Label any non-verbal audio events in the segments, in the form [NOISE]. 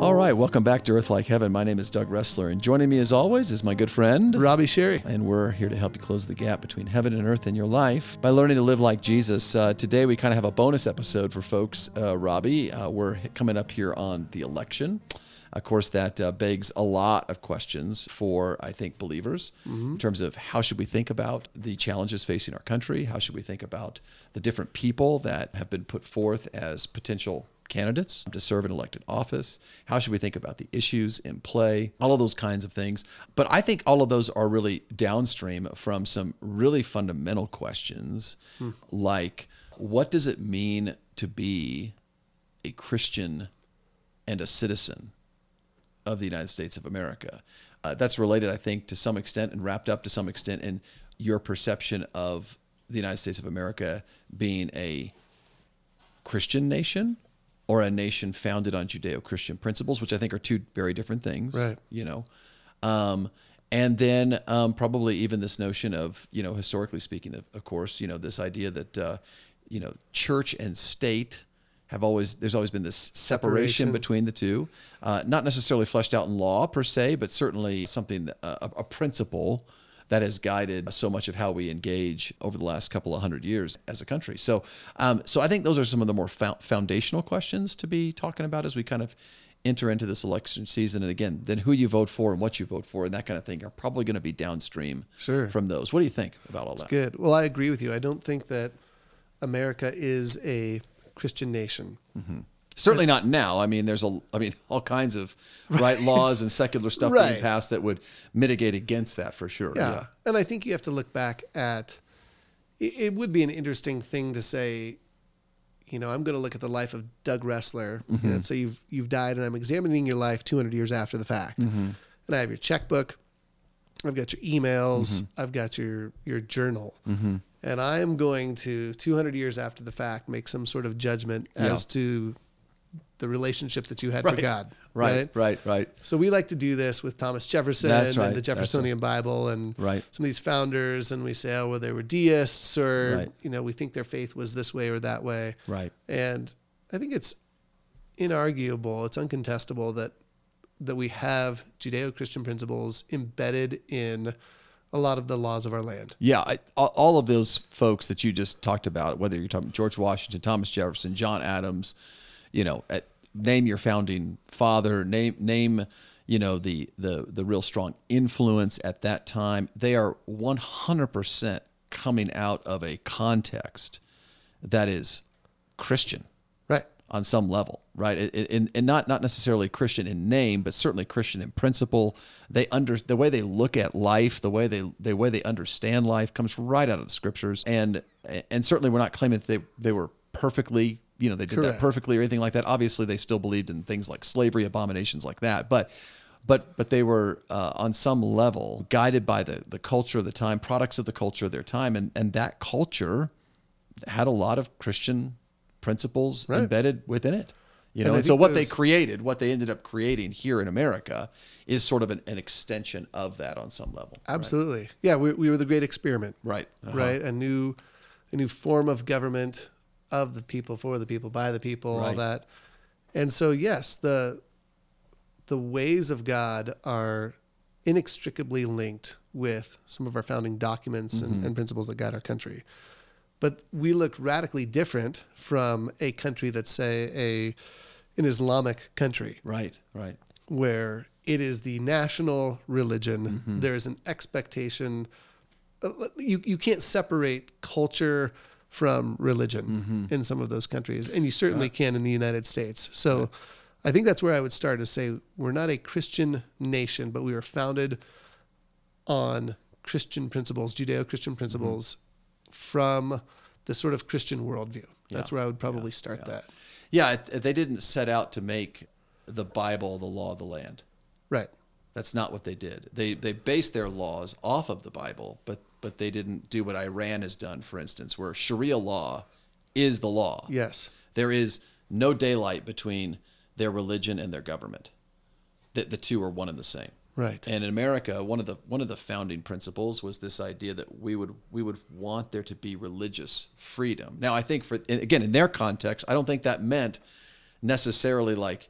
All right, welcome back to Earth Like Heaven. My name is Doug Resler, and joining me as always is my good friend Robbie Scherrei. And we're here to help you close the gap between heaven and earth in your life by learning to live like Jesus. Uh, today, we kind of have a bonus episode for folks. Uh, Robbie, uh, we're coming up here on the election. Of course, that uh, begs a lot of questions for, I think, believers mm-hmm. in terms of how should we think about the challenges facing our country? How should we think about the different people that have been put forth as potential candidates to serve an elected office? How should we think about the issues in play? All of those kinds of things. But I think all of those are really downstream from some really fundamental questions hmm. like what does it mean to be a Christian and a citizen? Of the United States of America. Uh, that's related, I think, to some extent and wrapped up to some extent in your perception of the United States of America being a Christian nation or a nation founded on Judeo-Christian principles, which I think are two very different things. Right. You know, um, and then um, probably even this notion of you know historically speaking, of, of course, you know this idea that uh, you know church and state have always there's always been this separation, separation. between the two, uh, not necessarily fleshed out in law per se, but certainly something uh, a, a principle that has guided so much of how we engage over the last couple of hundred years as a country. So, um, so I think those are some of the more foundational questions to be talking about as we kind of enter into this election season. And again, then who you vote for and what you vote for and that kind of thing are probably going to be downstream sure. from those. What do you think about all That's that? Good. Well, I agree with you. I don't think that America is a Christian nation. Mm-hmm. Certainly not now. I mean, there's a, I mean, [LAUGHS] all kinds of right, right laws and secular stuff right. being passed that would mitigate against that for sure. Yeah. yeah. and I think you have to look back at. It, it would be an interesting thing to say. You know, I'm going to look at the life of Doug Resler mm-hmm. and say you've you've died, and I'm examining your life 200 years after the fact, mm-hmm. and I have your checkbook, I've got your emails, mm-hmm. I've got your your journal, mm-hmm and I am going to 200 years after the fact make some sort of judgment yeah. as to the relationship that you had right. for God. Right, right, right, right. So we like to do this with Thomas Jefferson right. and the Jeffersonian right. Bible and some of these founders, and we say, oh, well, they were deists, or you know, we think their faith was this way or that way. Right. And I think it's inarguable, it's uncontestable that that we have Judeo-Christian principles embedded in a lot of the laws of our land. Yeah, I, all of those folks that you just talked about, whether you're talking George Washington, Thomas Jefferson, John Adams, you know, at, name your founding father, name name you know the the the real strong influence at that time. They are 100% coming out of a context that is Christian on some level, right? And, and not not necessarily Christian in name, but certainly Christian in principle. They under the way they look at life, the way they the way they understand life comes right out of the scriptures. And and certainly we're not claiming that they they were perfectly, you know, they did Correct. that perfectly or anything like that. Obviously, they still believed in things like slavery, abominations like that, but. But, but they were uh, on some level guided by the, the culture of the time, products of the culture of their time, and, and that culture had a lot of Christian principles right. embedded within it. You know, and, and so what they created, what they ended up creating here in America, is sort of an, an extension of that on some level. Absolutely, right? yeah. We, we were the great experiment, right? Uh-huh. Right, a new, a new form of government of the people, for the people, by the people, right. all that. And so, yes, the the ways of God are inextricably linked with some of our founding documents mm-hmm. and, and principles that guide our country. But we look radically different from a country that's say a an Islamic country. Right, right. Where it is the national religion. Mm-hmm. There is an expectation. Uh, you you can't separate culture from religion mm-hmm. in some of those countries, and you certainly right. can in the United States. So, right. I think that's where I would start to say we're not a Christian nation, but we were founded on Christian principles, Judeo-Christian principles, from the sort of Christian worldview. That's yeah. where I would probably yeah. start yeah. that. Yeah, it, they didn't set out to make the Bible the law of the land. Right. That's not what they did. They they based their laws off of the Bible, but but they didn't do what Iran has done, for instance, where Sharia law is the law. Yes. There is no daylight between their religion and their government. That the two are one and the same. Right. And in America, one of the one of the founding principles was this idea that we would we would want there to be religious freedom. Now, I think for again in their context, I don't think that meant necessarily like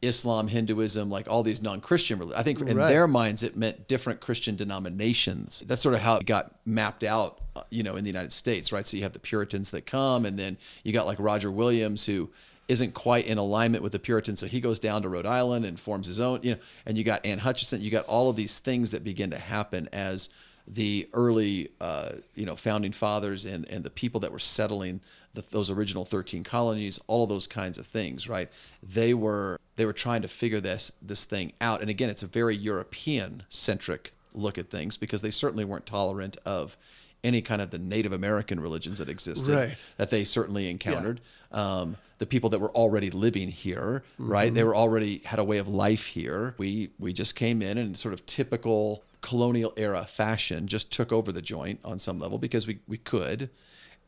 Islam, Hinduism, like all these non-Christian religions. I think in Right. their minds it meant different Christian denominations. That's sort of how it got mapped out, uh, you know, in the United States, right? So you have the Puritans that come, and then you got like Roger Williams who isn't quite in alignment with the Puritans, so he goes down to Rhode Island and forms his own, you know. And you got Anne Hutchinson. You got all of these things that begin to happen as the early, uh, you know, founding fathers and and the people that were settling the, those original 13 colonies, all of those kinds of things, right? They were they were trying to figure this this thing out. And again, it's a very European centric look at things because they certainly weren't tolerant of any kind of the Native American religions that existed Right. that they certainly encountered. Um, the people that were already living here, right? They mm-hmm. were already had a way of life here. We we just came in and sort of typical colonial era fashion just took over the joint on some level because we we could,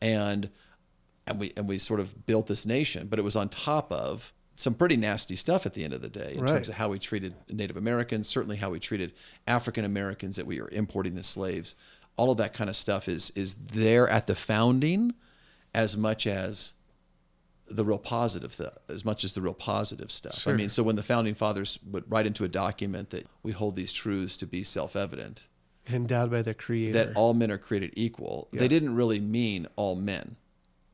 and and we and we sort of built this nation. But it was on top of some pretty nasty stuff at the end of the day in Right. terms of how we treated Native Americans, certainly how we treated African Americans that we were importing as slaves. All of that kind of stuff is is there at the founding as much as the real positive stuff, as much as the real positive stuff. I mean, so when the founding fathers would write into a document that we hold these truths to be self-evident, endowed by the creator. that all men are created equal, Yeah. they didn't really mean all men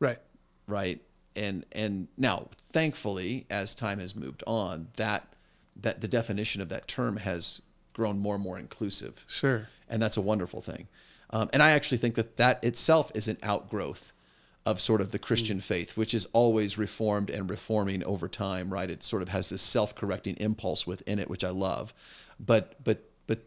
right. right and and now thankfully as time has moved on that that the definition of that term has grown more and more inclusive Sure. and that's a wonderful thing um, and i actually think that that itself is an outgrowth of sort of the hmm. christian faith which is always reformed and reforming over time right? It sort of has this self-correcting impulse within it which i love. But but but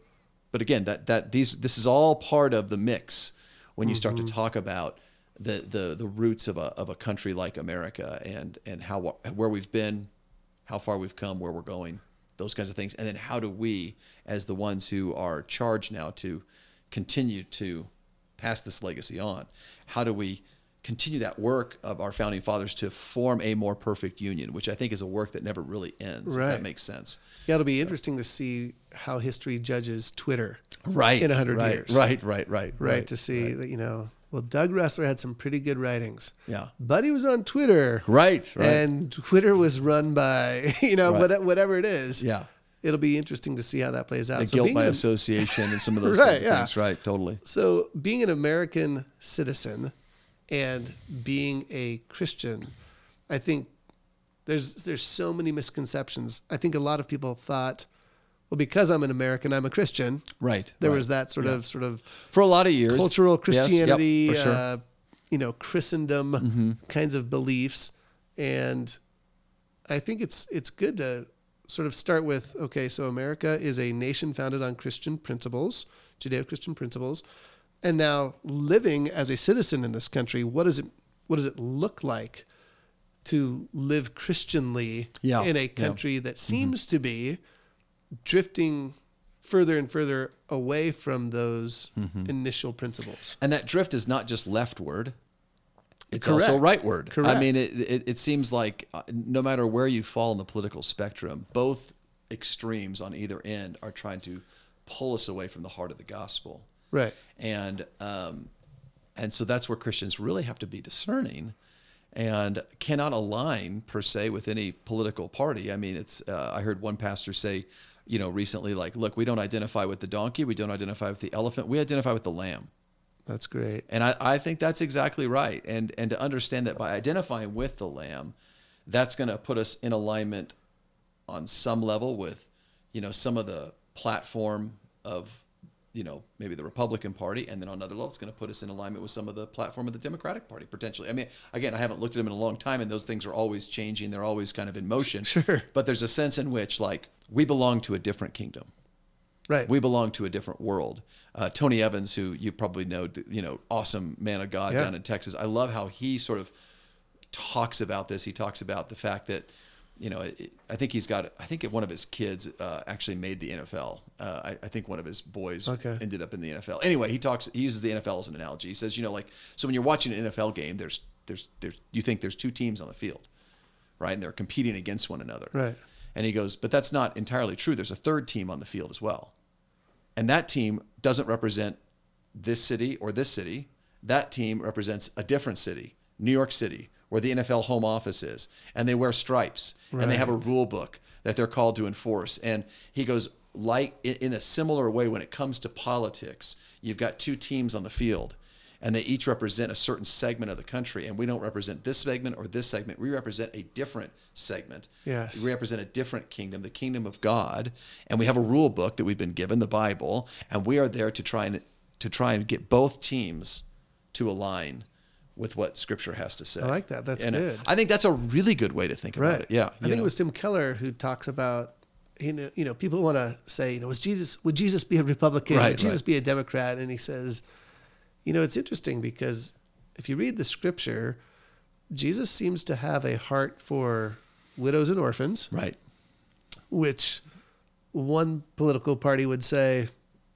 but again that that these this is all part of the mix when you start to mm-hmm. talk about the the the roots of a of a country like America and and how where we've been, how far we've come, where we're going, those kinds of things, and then how do we, as the ones who are charged now to continue to pass this legacy on, how do we continue that work of our founding fathers to form a more perfect union, which I think is a work that never really ends. If Right. that makes sense. Yeah, it'll be interesting to see how history judges Twitter. Right. In a hundred right, years. Right. Right. Right. Right. To see that, you know, well, Doug Resler had some pretty good writings. Yeah. But he was on Twitter. Right. Right. And Twitter was run by, [LAUGHS] you know, Right. whatever it is. yeah. It'll be interesting to see how that plays out. The So guilt by [LAUGHS] association and some of those Right, kinds of yeah. things. Right. Totally. So, being an American citizen and being a Christian, I think there's there's so many misconceptions. I think a lot of people thought, well, because I'm an American, I'm a Christian. Right. There right. was that sort of sort of for a lot of years. cultural Yes, yep, Christianity, sure. Mm-hmm. uh, you know, Christendom kinds of beliefs, and I think it's it's good to sort of start with okay, so America is a nation founded on Christian principles, Judeo-Christian principles, and now living as a citizen in this country, what does it what does it look like to live Christianly Yeah, in a yeah. Mm-hmm. country that seems to be drifting further and further away from those Mm-hmm. initial principles. and that drift is not just leftward. It's also Correct. rightward. I mean, it, it, it seems like uh, no matter where you fall in the political spectrum, both extremes on either end are trying to pull us away from the heart of the gospel. Right. and um, and so that's where Christians really have to be discerning, and cannot align per se with any political party. I mean, it's uh, I heard one pastor say, you know, recently, like, look, we don't identify with the donkey, we don't identify with the elephant, we identify with the lamb. That's great. And I, I think that's exactly right. And and to understand that by identifying with the lamb, that's going to put us in alignment on some level with, you know, some of the platform of, you know, maybe the Republican Party, and then on another level, it's going to put us in alignment with some of the platform of the Democratic Party potentially. I mean, again, I haven't looked at them in a long time, and those things are always changing. They're always kind of in motion. [LAUGHS] Sure. But there's a sense in which, like, we belong to a different kingdom Right. we belong to a different world. Uh, Tony Evans, who you probably know, you know, awesome man of God Yeah. down in Texas. I love how he sort of talks about this. He talks about the fact that, you know, it, I think he's got. I think one of his kids uh, actually made the NFL. Uh, I, I think one of his boys Okay. ended up in the NFL. Anyway, he talks. He uses the NFL as an analogy. He says, you know, like so when you're watching an NFL game, there's there's there's you think there's two teams on the field, right? And they're competing against one another. Right. And he goes, but that's not entirely true. There's a third team on the field as well. And that team doesn't represent this city or this city. That team represents a different city, New York City, where the NFL home office is. And they wear stripes and they have a rule book that they're called to enforce. And he goes, like in, in a similar way, when it comes to politics, you've got two teams on the field and they each represent a certain segment of the country and we don't represent this segment or this segment we represent a different segment Yes. we represent a different kingdom the kingdom of god and we have a rule book that we've been given the bible and we are there to try and to try and get both teams to align with what scripture has to say I like that. That's And good. i think that's a really good way to think about Right. it yeah I think know. it was Tim Keller who talks about you know, you know people want to say, you know, was Jesus would Jesus be a Republican? Right, would Jesus right. be a Democrat? And he says, you know, it's interesting because if you read the scripture, Jesus seems to have a heart for widows and orphans, right which one political party would say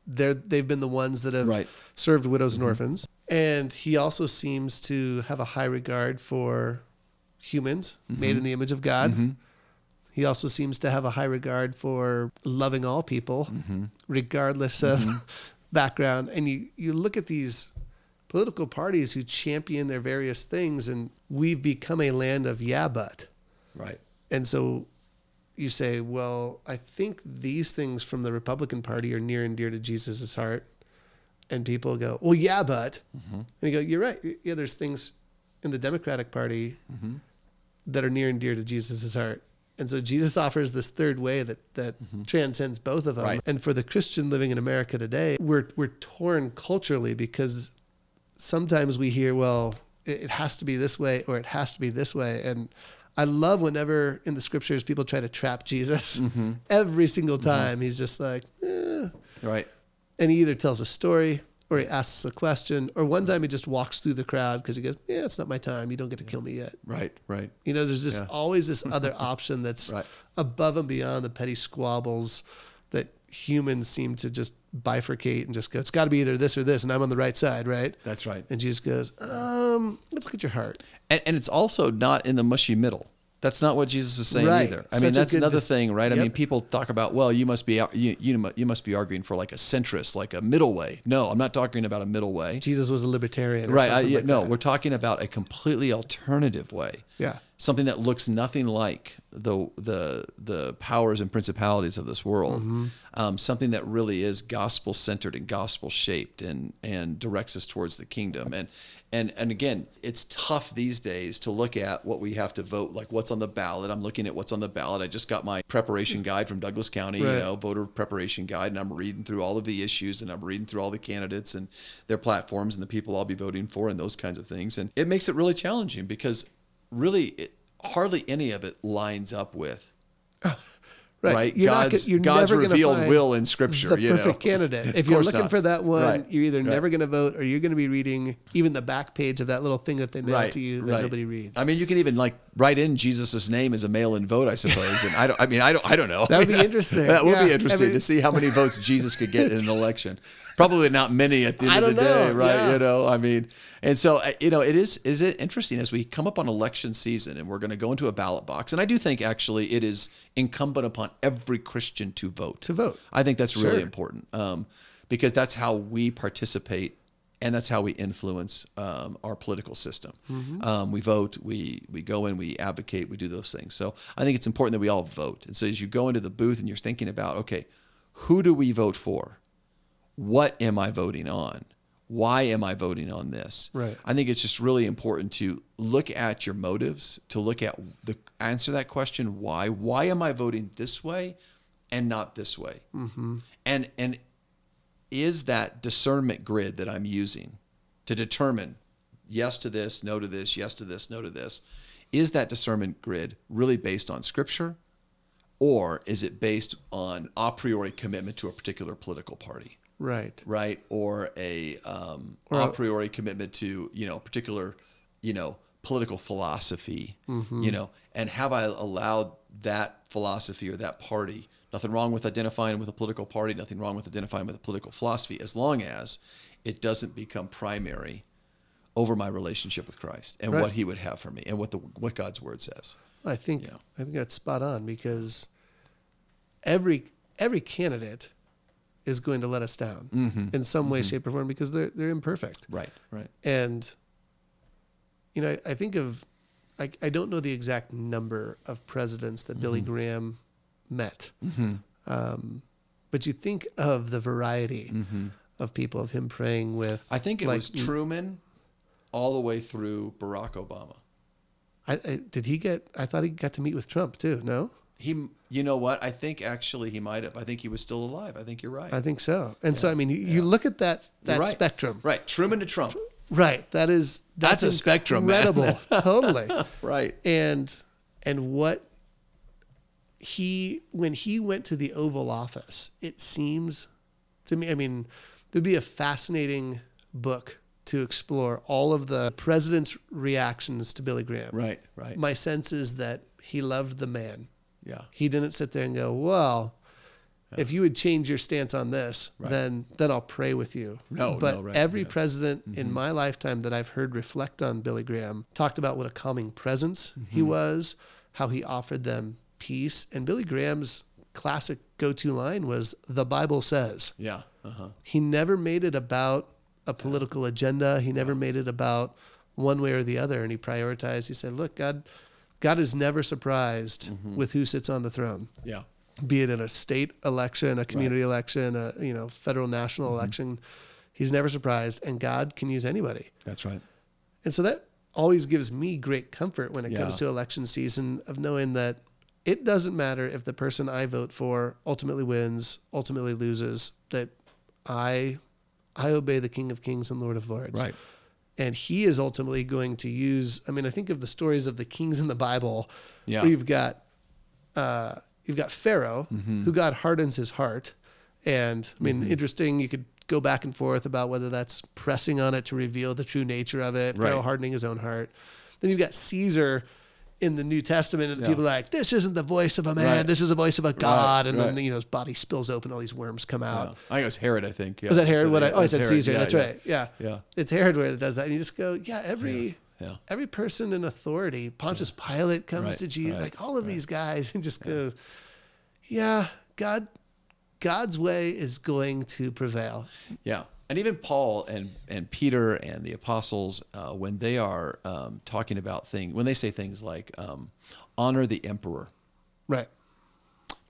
they're they've been the ones that have Right. served widows and mm-hmm. orphans. And he also seems to have a high regard for humans made mm-hmm. in the image of God. Mm-hmm. He also seems to have a high regard for loving all people, mm-hmm. regardless of [LAUGHS] background. And you, you look at these political parties who champion their various things, and we've become a land of yeah, but. right And so you say, well, I think these things from the Republican Party are near and dear to Jesus' heart. And people go, well, yeah, but. Mm-hmm. And you go, you're right. Yeah, there's things in the Democratic Party mm-hmm. that are near and dear to Jesus' heart. And so Jesus offers this third way that, that mm-hmm. transcends both of them. Right. And for the Christian living in America today, we're, we're torn culturally because sometimes we hear, well, it, it has to be this way or it has to be this way. And I love whenever in the scriptures people try to trap Jesus. [LAUGHS] Every single time he's just like, eh. right and he either tells a story or he asks a question, or one time he just walks through the crowd because he goes, yeah, it's not my time. You don't get to kill me yet. right right You know, there's just Yeah. always this other [LAUGHS] option that's Right. above and beyond the petty squabbles that humans seem to just bifurcate and just go, it's got to be either this or this, and I'm on the right side, right? that's right And Jesus goes, um, let's look at your heart. And, and it's also not in the mushy middle. That's not what Jesus is saying Right. either. I Such mean, that's another dis- thing, right? I mean, people talk about, well, you must be you, you you must be arguing for like a centrist, like a middle way. No, I'm not talking about a middle way. Jesus was a libertarian, Right? I, like no, that. we're talking about a completely alternative way. Yeah. Something that looks nothing like the the the powers and principalities of this world. Mm-hmm. Um, something that really is gospel centered and gospel shaped and and directs us towards the kingdom. And and and again, it's tough these days to look at what we have to vote, like what's on the ballot. I'm looking at what's on the ballot. I just got my preparation guide from Douglas County, you know, voter preparation guide, and I'm reading through all of the issues and I'm reading through all the candidates and their platforms and the people I'll be voting for and those kinds of things. And it makes it really challenging because really it, hardly any of it lines up with [LAUGHS] right, You're not God's, go- you're God's revealed will in Scripture. the you perfect know? candidate. [LAUGHS] If you're looking not. for that one, Right. you're either Right. never going to vote or you're going to be reading even the back page of that little thing that they mail right, to you that right. nobody reads. I mean, you can even like write in Jesus' name as a mail-in vote, I suppose. And I don't. I mean, I don't. I don't know. That would be [LAUGHS] interesting. that would Yeah. be interesting I mean- to see how many votes Jesus could get in an election. Probably not many at the end of the don't day, right? Yeah. You know, I mean, and so uh, you know, it is is it interesting as we come up on election season and we're going to go into a ballot box, and I do think actually it is incumbent upon every Christian to vote. To vote. I think that's really Sure. important um, because that's how we participate and that's how we influence um, our political system. Um, we vote, we we go in, we advocate, we do those things. So I think it's important that we all vote. And so as you go into the booth and you're thinking about, okay, who do we vote for? What am I voting on? Why am I voting on this? Right. I think it's just really important to look at your motives, to look at the answer that question why. Why am I voting this way and not this way? Mm-hmm. And and is that discernment grid that I'm using to determine yes to this, no to this, yes to this, no to this, is that discernment grid really based on scripture? Or is it based on a priori commitment to a particular political party? Right. right? Or a um, Or a priori commitment to you know particular you know political philosophy, Mm-hmm. you know, and have I allowed that philosophy or that party? Nothing wrong with identifying with a political party. Nothing wrong with identifying with a political philosophy, as long as it doesn't become primary over my relationship with Christ and Right. what He would have for me and what the what God's Word says. I think Yeah. I think that's spot on because every every candidate is going to let us down Mm-hmm. in some way, shape, or form because they're they're imperfect. Right. Right. And you know, I, I think of I, I don't know the exact number of presidents that Billy Mm-hmm. Graham met. Um, but you think of the variety of people of him praying with. I think it like, was Truman all the way through Barack Obama. I, I, did he get? I thought he got to meet with Trump too. No, He, you know what? I think actually he might have. I think he was still alive. I think you're right. I think so. And so I mean, you, you look at that that right. spectrum, Right, Truman to Trump. right? That is That's a spectrum, man. incredible, [LAUGHS] totally. Right. And and what he when he went to the Oval Office, it seems to me. I mean, there'd be a fascinating book to explore all of the president's reactions to Billy Graham. Right. Right. My sense is that he loved the man. Yeah. He didn't sit there and go, "Well, if you would change your stance on this, then then I'll pray with you." No, but no, right, every yeah. Mm-hmm. president in my lifetime that I've heard reflect on Billy Graham talked about what a calming presence he Mm-hmm. was, how he offered them peace, and Billy Graham's classic go-to line was, "The Bible says." Yeah. Uh huh. He never made it about a political agenda. He never made it about one way or the other, and he prioritized. He said, "Look, God, God is never surprised Mm-hmm. with who sits on the throne, Yeah. be it in a state election, a community election, a you know federal national Mm-hmm. election. He's never surprised, and God can use anybody. That's right. And so that always gives me great comfort when it comes to election season of knowing that it doesn't matter if the person I vote for ultimately wins, ultimately loses, that I I obey the King of Kings and Lord of Lords. Right. And he is ultimately going to use I mean, I think of the stories of the kings in the Bible Yeah. where you've got uh, you've got Pharaoh, Mm-hmm. who God hardens his heart. And I mean, interesting, you could go back and forth about whether that's pressing on it to reveal the true nature of it, Pharaoh hardening his own heart. Then you've got Caesar in the New Testament, and the Yeah. people are like, this isn't the voice of a man, Right. this is the voice of a God. and right. then, you know, his body spills open, all these worms come out. Yeah. I think it was Herod. I think. Yeah. Was that Herod? What I, oh, I said Herod. Caesar. Yeah, That's right. Yeah. Yeah. It's Herod where it does that. And you just go, yeah, every Yeah. every person in authority, Pontius Pilate comes Right, to Jesus, right, like all of these guys, and just go, yeah, God, God's way is going to prevail. Yeah, and even Paul and and Peter and the apostles, uh, when they are um, talking about things, when they say things like um, honor the emperor, Right.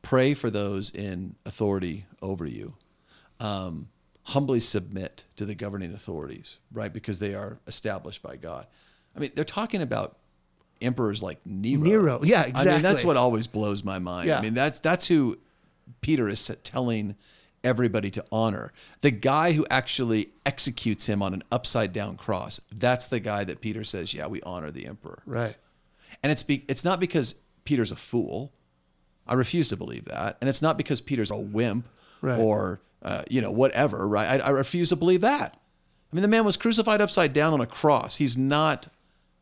pray for those in authority over you, um, humbly submit to the governing authorities, right? Because they are established by God. I mean, they're talking about emperors like Nero. Nero. Yeah, I mean, that's what always blows my mind. Yeah. I mean, that's that's who Peter is telling everybody to honor. The guy who actually executes him on an upside down cross. That's the guy that Peter says, "Yeah, we honor the emperor." Right. And it's be, it's not because Peter's a fool. I refuse to believe that, and it's not because Peter's a wimp Right. or uh, you know whatever. Right? I, I refuse to believe that. I mean, the man was crucified upside down on a cross. He's not.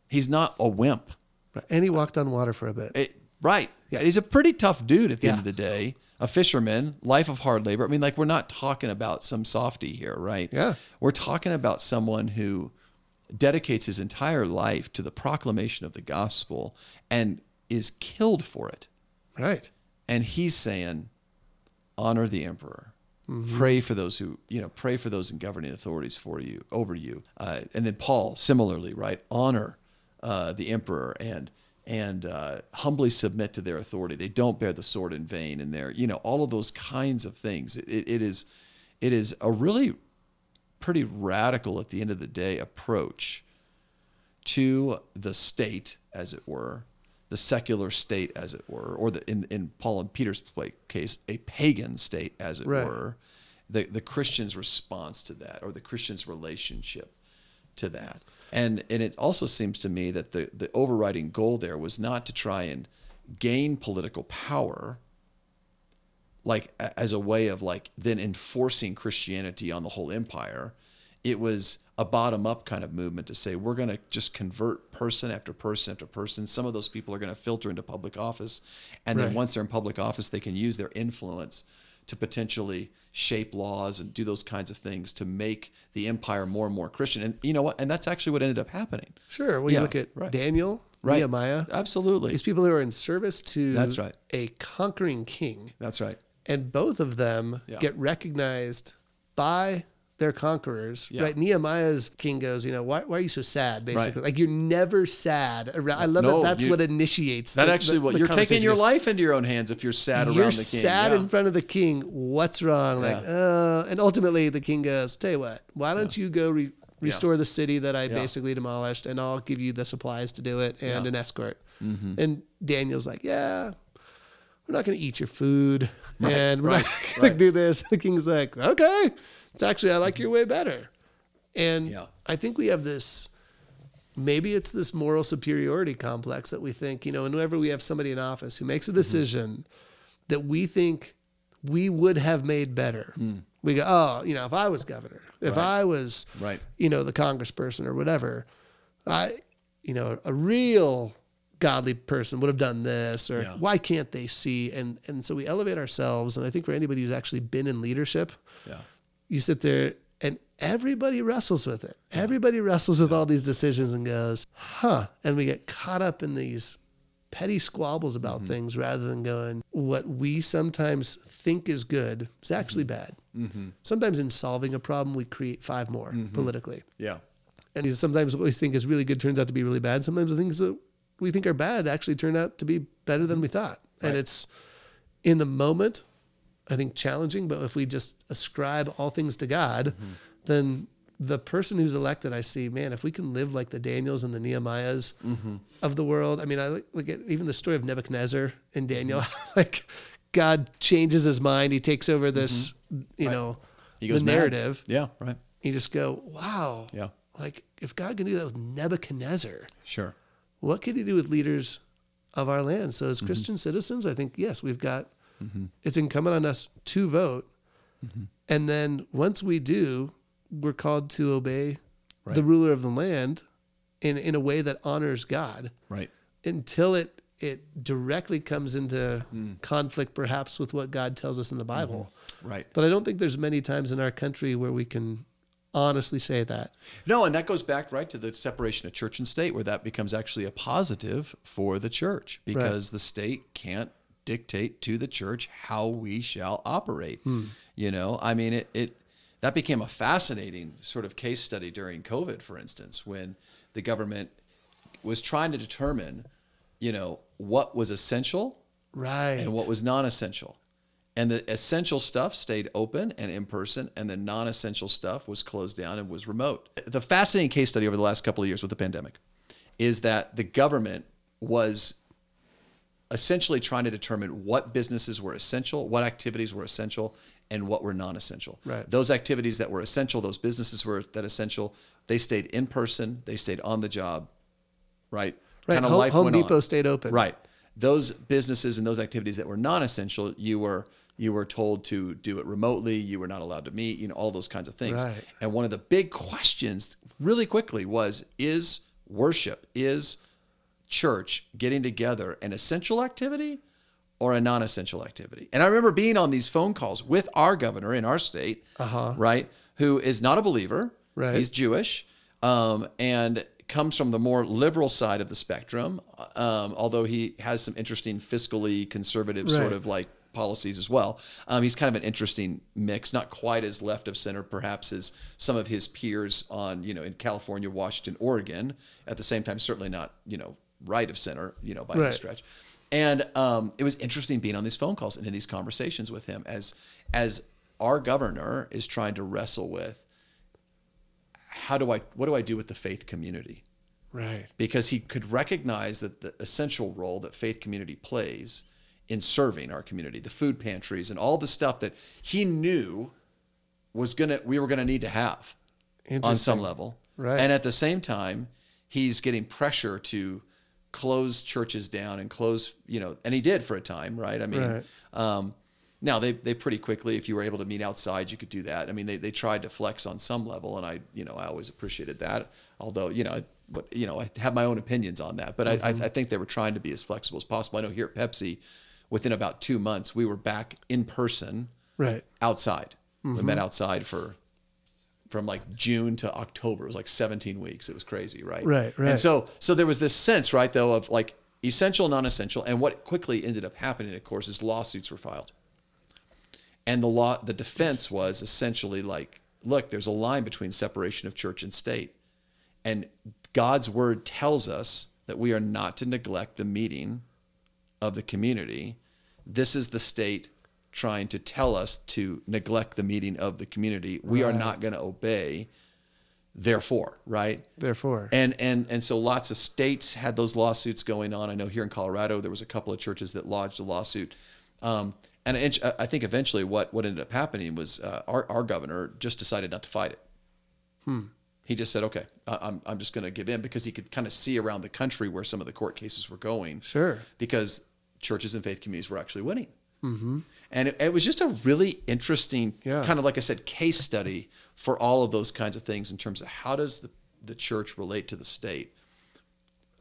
He's not a wimp. right. And he walked on water for a bit. It- right. He's a pretty tough dude at the end of the day. A fisherman, life of hard labor. I mean, like we're not talking about some softy here, right? Yeah. We're talking about someone who dedicates his entire life to the proclamation of the gospel and is killed for it. Right. And he's saying, honor the emperor. Mm-hmm. Pray for those who, you know, pray for those in governing authorities for you, over you. Uh, and then Paul, similarly, right? Honor uh, the emperor and and uh, humbly submit to their authority. They don't bear the sword in vain, and they're, you know, all of those kinds of things. It, it, is, it is a really pretty radical at the end of the day approach to the state, as it were, the secular state, as it were, or the in, in Paul and Peter's case, a pagan state, as it Right. were, the the Christian's response to that, or the Christian's relationship to that, and and it also seems to me that the the overriding goal there was not to try and gain political power like as a way of like then enforcing Christianity on the whole empire. It was a bottom up kind of movement to say we're going to just convert person after person after person. Some of those people are going to filter into public office, and then once they're in public office, they can use their influence to potentially shape laws and do those kinds of things to make the empire more and more Christian. And you know what? And that's actually what ended up happening. Sure. Well, you look at right. Daniel, Right. Nehemiah, Absolutely. these people who are in service to That's right. a conquering king. That's right. And both of them Yeah. get recognized by they're conquerors, Yeah. right? Nehemiah's king goes, you know, why, why are you so sad? Basically, like you're never sad. around- I love No, that. That's you- what initiates. That the- actually, what you're taking your goes, life into your own hands if you're sad around You're the king. sad yeah. in front of the king. What's wrong? Like, uh, and ultimately the king goes, tell you what, why don't you go re- restore the city that I basically demolished, and I'll give you the supplies to do it and. Mm-hmm. an escort. And Daniel's like, yeah, we're not going to eat your food, [LAUGHS] and we're right, not going right. to do this. The [LAUGHS] king's like, okay, it's actually I like your way better. And Yeah. I think we have this. Maybe it's this moral superiority complex that we think, you know, whenever we have somebody in office who makes a mm-hmm. decision that we think we would have made better. Mm. We go, oh, you know, if I was governor, if Right. I was, Right. you know, the congressperson or whatever, I, you know, a real godly person would have done this, or Yeah. why can't they see? And and so we elevate ourselves. And I think for anybody who's actually been in leadership, Yeah. you sit there and everybody wrestles with it. Everybody wrestles with all these decisions and goes, huh. And we get caught up in these petty squabbles about Mm-hmm. things rather than going, what we sometimes think is good is actually Mm-hmm. bad. Sometimes in solving a problem, we create five more Mm-hmm. politically. Yeah. And sometimes what we think is really good turns out to be really bad. Sometimes the things that we think are bad actually turn out to be better than we thought. And it's in the moment, I think challenging, but if we just ascribe all things to God, Mm-hmm. then the person who's elected, I see, man, if we can live like the Daniels and the Nehemiahs Mm-hmm. of the world. I mean, I look, at even the story of Nebuchadnezzar and Daniel, Mm-hmm. [LAUGHS] like God changes his mind. He takes over this, you Mm-hmm. Right. know, the mad. narrative. Yeah. Right. You just go, wow. Yeah. Like if God can do that with Nebuchadnezzar, Sure. What could he do with leaders of our land? So as mm-hmm. Christian citizens, I think yes, we've got mm-hmm. it's incumbent on us to vote. Mm-hmm. And then once we do, we're called to obey Right. the ruler of the land in in a way that honors God Right. until it it directly comes into mm. conflict perhaps with what God tells us in the Bible. Right. But I don't think there's many times in our country where we can honestly say that. No, and that goes back right to the separation of church and state, where that becomes actually a positive for the church because the state can't dictate to the church how we shall operate. Hmm. You know, I mean, it, it that became a fascinating sort of case study during COVID, for instance, when the government was trying to determine, you know, what was essential Right. and what was non-essential. And the essential stuff stayed open and in person, and the non-essential stuff was closed down and was remote. The fascinating case study over the last couple of years with the pandemic is that the government was essentially trying to determine what businesses were essential, what activities were essential, and what were non-essential. Right. Those activities that were essential, those businesses were that essential. They stayed in person. They stayed on the job. Right. Right. Kinda Home, went on. Depot stayed open. Right. Those businesses and those activities that were non-essential, you were you were told to do it remotely. You were not allowed to meet. You know all those kinds of things. Right. And one of the big questions, really quickly, was: Is worship, is church getting together an essential activity or a non-essential activity? And I remember being on these phone calls with our governor in our state, right, who is not a believer. Right. He's Jewish, um, and comes from the more liberal side of the spectrum. Um, although he has some interesting fiscally conservative sort of like policies as well. Um, he's kind of an interesting mix, not quite as left of center perhaps as some of his peers on you know in California, Washington, Oregon. At the same time, certainly not you know right of center, you know by any stretch. And um, it was interesting being on these phone calls and in these conversations with him as as our governor is trying to wrestle with how do I what do I do with the faith community? Right. Because he could recognize that the essential role that faith community plays in serving our community, the food pantries and all the stuff that he knew was gonna we were gonna need to have on some level. Right. And at the same time, he's getting pressure to close churches down and close, you know, and he did for a time, right? I mean, Right. um, now they, they pretty quickly, if you were able to meet outside, you could do that. I mean, they, they tried to flex on some level, and I, you know, I always appreciated that. Although, you know, but you know, I have my own opinions on that. But I, I, mm-hmm. I think they were trying to be as flexible as possible. I know here at Pepsi, within about two months, we were back in person Right. outside. We met mm-hmm. outside for from like June to October. It was like 17 weeks. It was crazy, right? Right, right. And so so there was this sense, right, though, of like essential, non-essential, and what quickly ended up happening, of course, is lawsuits were filed. And the law the defense was essentially like look, there's a line between separation of church and state. And God's word tells us that we are not to neglect the meeting of the community. This is the state trying to tell us to neglect the meeting of the community. We are not going to obey. Therefore, right? Therefore. And and and so lots of states had those lawsuits going on. I know here in Colorado there was a couple of churches that lodged a lawsuit. Um, and I think eventually what what ended up happening was uh, our our governor just decided not to fight it. Hmm. He just said, "Okay, I'm I'm just going to give in," because he could kind of see around the country where some of the court cases were going. Sure. Because churches and faith communities were actually winning. Mm-hmm. And it, it, was just a really interesting, yeah. kind of like I said, case study for all of those kinds of things in terms of how does the, the church relate to the state.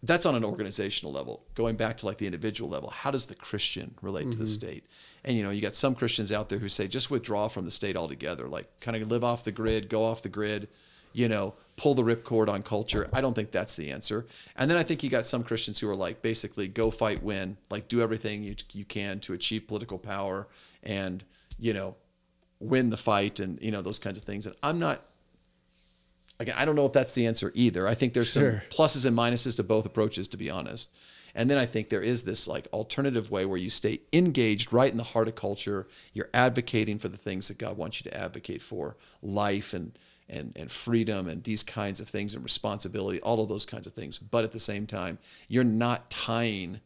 That's on an organizational level. Going back to like the individual level, how does the Christian relate mm-hmm. to the mm-hmm. state? And you know, you got some Christians out there who say just withdraw from the state altogether, like kind of live off the grid, go off the grid, you know, pull the ripcord on culture. I don't think that's the answer. And then I think you got some Christians who are like basically go fight, win, like do everything you you can to achieve political power and you know win the fight and you know those kinds of things. And I'm not. Again, I don't know if that's the answer either. I think there's sure. some pluses and minuses to both approaches, to be honest. And then I think there is this like alternative way where you stay engaged right in the heart of culture. You're advocating for the things that God wants you to advocate for, life and and, and freedom and these kinds of things and responsibility, all of those kinds of things. But at the same time, you're not tying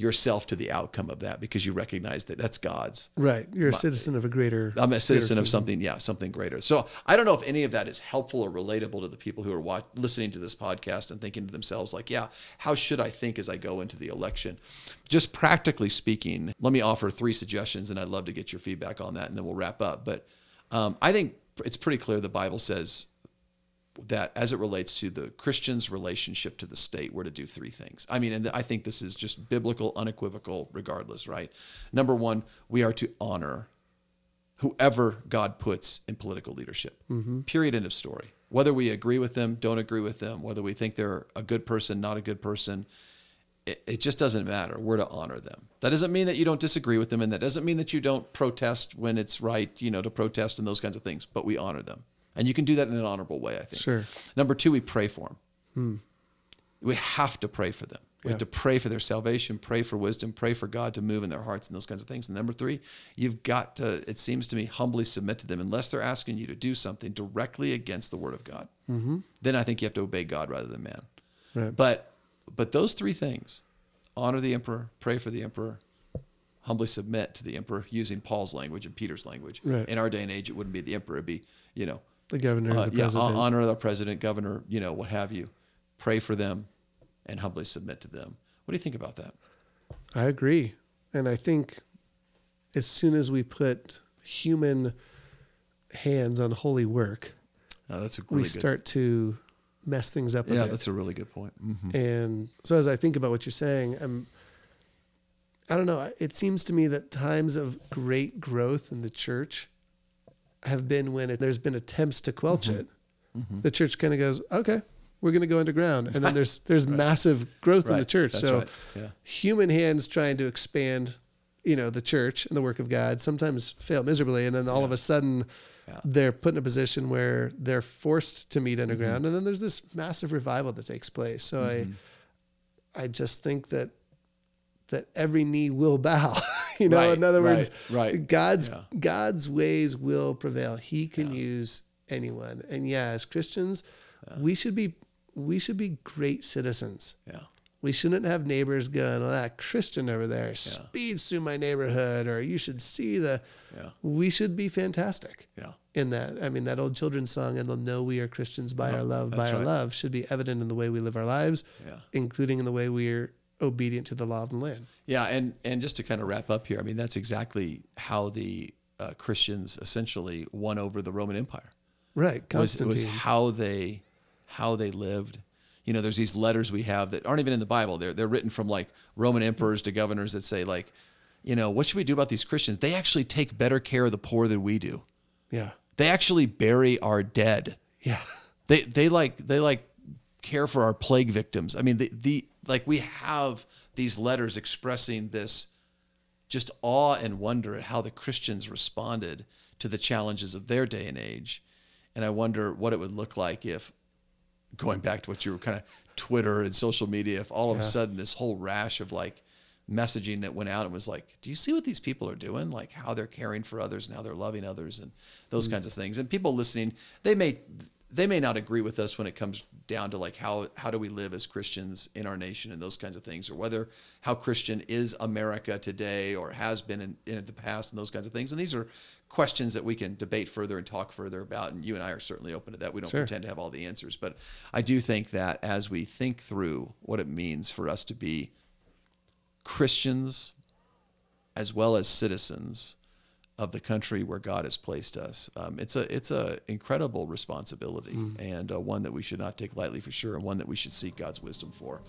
yourself to the outcome of that because you recognize that that's God's. Right. You're a citizen of a greater. I'm a citizen of something, yeah, something greater. So I don't know if any of that is helpful or relatable to the people who are watch, listening to this podcast and thinking to themselves, like, yeah, how should I think as I go into the election? Just practically speaking, let me offer three suggestions and I'd love to get your feedback on that and then we'll wrap up. But um, I think it's pretty clear the Bible says that as it relates to the Christian's relationship to the state, we're to do three things. I mean, and I think this is just biblical, unequivocal, regardless, right? Number one, we are to honor whoever God puts in political leadership. Mm-hmm. Period. End of story. Whether we agree with them, don't agree with them, whether we think they're a good person, not a good person, it, it just doesn't matter. We're to honor them. That doesn't mean that you don't disagree with them, and that doesn't mean that you don't protest when it's right, you know, to protest and those kinds of things. But we honor them, and you can do that in an honorable way. I think. Sure. Number two, we pray for them. Hmm. We have to pray for them. We yeah. have to pray for their salvation, pray for wisdom, pray for God to move in their hearts and those kinds of things. And number three, you've got to, it seems to me, humbly submit to them unless they're asking you to do something directly against the word of God. Mm-hmm. Then I think you have to obey God rather than man. Right. But but those three things, honor the emperor, pray for the emperor, humbly submit to the emperor using Paul's language and Peter's language. Right. In our day and age, it wouldn't be the emperor; it'd be you know the governor, uh, the yeah, president. honor the president, governor, you know, what have you. Pray for them, and humbly submit to them. What do you think about that? I agree, and I think as soon as we put human hands on holy work, oh, that's a really we start to mess things up. yeah, that's a really good point. Mm-hmm. And so as I think about what you're saying, I'm. I don't know. It seems to me that times of great growth in the church have been when it, there's been attempts to quelch mm-hmm. it. Mm-hmm. The church kind of goes, okay, we're going to go underground, and then there's there's right. massive growth right. in the church. That's so right. yeah. human hands trying to expand, you know, the church and the work of God sometimes fail miserably, and then all yeah. of a sudden yeah. they're put in a position where they're forced to meet underground, mm-hmm. and then there's this massive revival that takes place. So mm-hmm. I, I just think that that every knee will bow. [LAUGHS] you know, right, in other words, right, right. God's yeah. God's ways will prevail. He can yeah. use anyone, and yeah, as Christians, yeah. we should be we should be great citizens. Yeah. We shouldn't have neighbors going, oh, that Christian over there speeds through my neighborhood, or you should see the. Yeah. We should be fantastic. Yeah. In that, I mean, that old children's song, and they'll know we are Christians by our love, by our love, should be evident in the way we live our lives, yeah. including in the way we're obedient to the law of the land. Yeah, and and just to kind of wrap up here, I mean, that's exactly how the uh, Christians essentially won over the Roman Empire. Right, Constantine. Was, was how they how they lived you know, there's these letters we have that aren't even in the Bible. They're they're written from like Roman emperors to governors that say like, you know, what should we do about these Christians? They actually take better care of the poor than we do. Yeah. They actually bury our dead. Yeah. They they like they like care for our plague victims. I mean, the the like we have these letters expressing this just awe and wonder at how the Christians responded to the challenges of their day and age and I wonder what it would look like if, going back to what you were kind of Twitter and social media, if all of a sudden this whole rash of like messaging that went out and was like, do you see what these people are doing? Like how they're caring for others and how they're loving others and those mm. kinds of things. And people listening, they may they may not agree with us when it comes down to like how how do we live as Christians in our nation and those kinds of things, or whether how Christian is America today or has been in, in the past and those kinds of things. And these are questions that we can debate further and talk further about. And you and I are certainly open to that. We don't Sure. pretend to have all the answers, but I do think that as we think through what it means for us to be Christians as well as citizens of the country where God has placed us. Um, it's a it's a incredible responsibility and uh, one that we should not take lightly for sure, and one that we should seek God's wisdom for.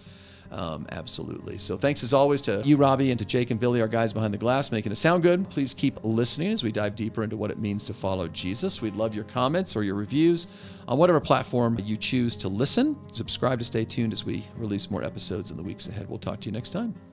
Um, absolutely. So thanks as always to you, Robbie, and to Jake and Billy, our guys behind the glass, making it sound good. Please keep listening as we dive deeper into what it means to follow Jesus. We'd love your comments or your reviews on whatever platform you choose to listen. Subscribe to stay tuned as we release more episodes in the weeks ahead. We'll talk to you next time.